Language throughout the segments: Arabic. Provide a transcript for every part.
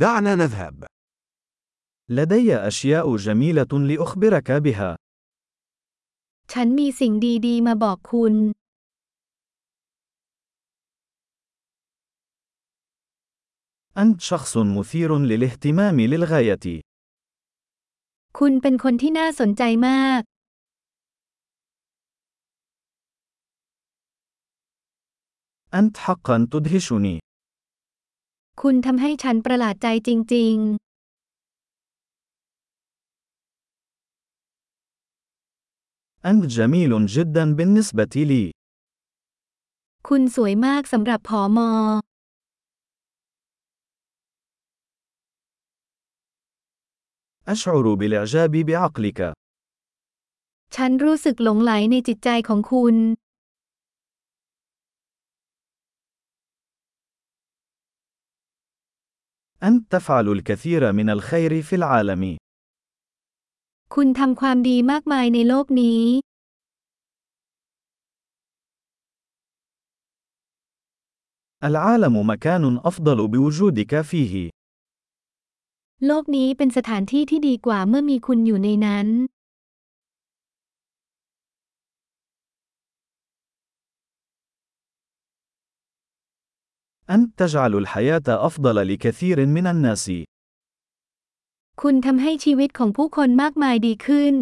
دعنا نذهب. لدي أشياء جميلة لأخبرك بها. ฉันมีสิ่งดีๆมาบอกคุณ أنت شخص مثير للاهتمام للغاية. คุณเป็นคนที่น่าสนใจมาก أنت حقا تدهشني. คุณทำให้ฉันประหลาดใจจริง أنت جميل جدا بالنسبة لي. ๆ คุณสวยมากสำหรับผอมอ أشعر بالإعجاب بعقلك. ฉันรู้สึกหลงไหลในจิตใจของคุณ أنت تفعل الكثير من الخير في العالم. คุณทำความดีมากมายในโลกนี้ العالم مكان أفضل بوجودك فيه. โลกนี้เป็นสถานที่ที่ดีกว่าเมื่อมีคุณอยู่ในนั้น أنت تجعل الحياة أفضل لكثير من الناس. คุณทำให้ชีวิตของผู้คนมากมายดีขึ้น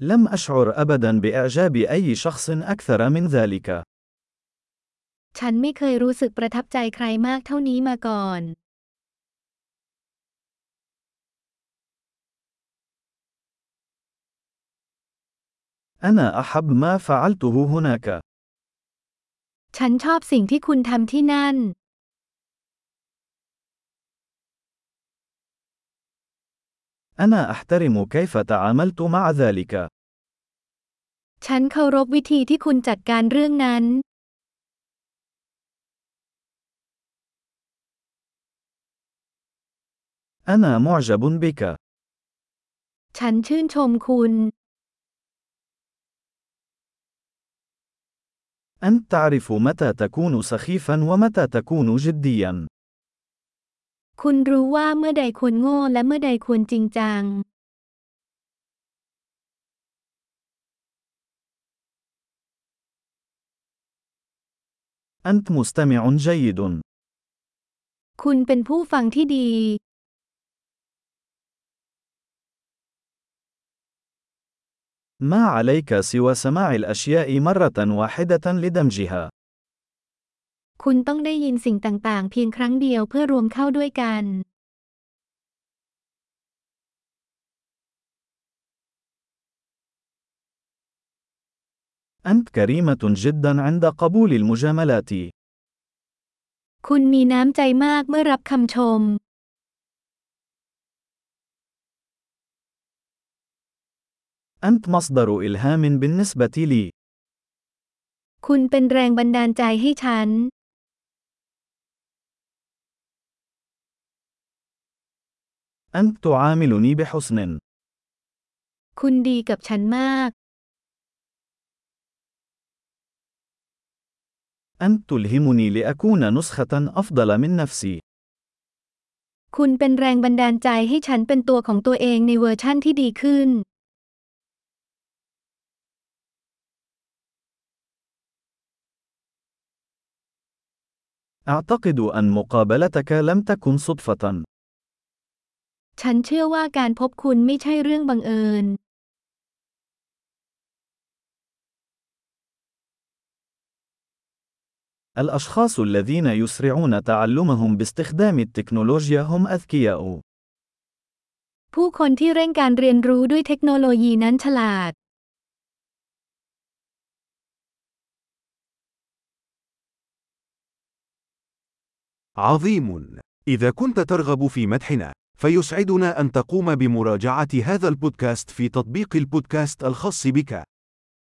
لم أشعر أبدا بإعجاب أي شخص أكثر من ذلك. ฉันไม่เคยรู้สึกประทับใจใครมากเท่านี้มาก่อน أنا أحب ما فعلته هناك. ฉันชอบสิ่งที่คุณทำที่นั่น أنا أحترم كيف تعاملت مع ذلك. ฉันเคารพวิธีที่คุณจัดการเรื่องนั้น أنا معجب بك. ฉันชื่นชมคุณ أنت تعرف متى تكون سخيفا ومتى تكون جديا. คุณรู้ว่าเมื่อใดควรโง่และเมื่อใดควรจริงจัง أنت مستمع جيد. คุณเป็นผู้ฟังที่ดี ما عليك سوى سماع الأشياء مرة واحدة لدمجها. คุณต้องได้ยินสิ่งต่างๆ เพียงครั้งเดียวเพื่อรวมเข้าด้วยกัน أنت كريمة جدا عند قبول المجاملات. คุณมีน้ำใจมากเมื่อรับคำชม أنت مصدر إلهام بالنسبة لي. คุณเป็นแรงบันดาลใจให้ฉัน أنت تعاملني بحسن. คุณดีกับฉันมาก أنت تلهمني لأكون نسخة أفضل من نفسي. คุณเป็นแรงบันดาลใจให้ฉันเป็นตัวของตัวเองในเวอร์ชั่นที่ดีขึ้น أعتقد أن مقابلتك لم تكن صدفة. ฉันเชื่อว่าการพบคุณไม่ใช่เรื่องบังเอิญ الأشخاص الذين يسرعون تعلمهم باستخدام التكنولوجيا هم أذكياء. ผู้คนที่เร่งการเรียนรู้ด้วยเทคโนโลยีนั้นฉลาด عظيم. إذا كنت ترغب في مدحنا، فيسعدنا أن تقوم بمراجعة هذا البودكاست في تطبيق البودكاست الخاص بك.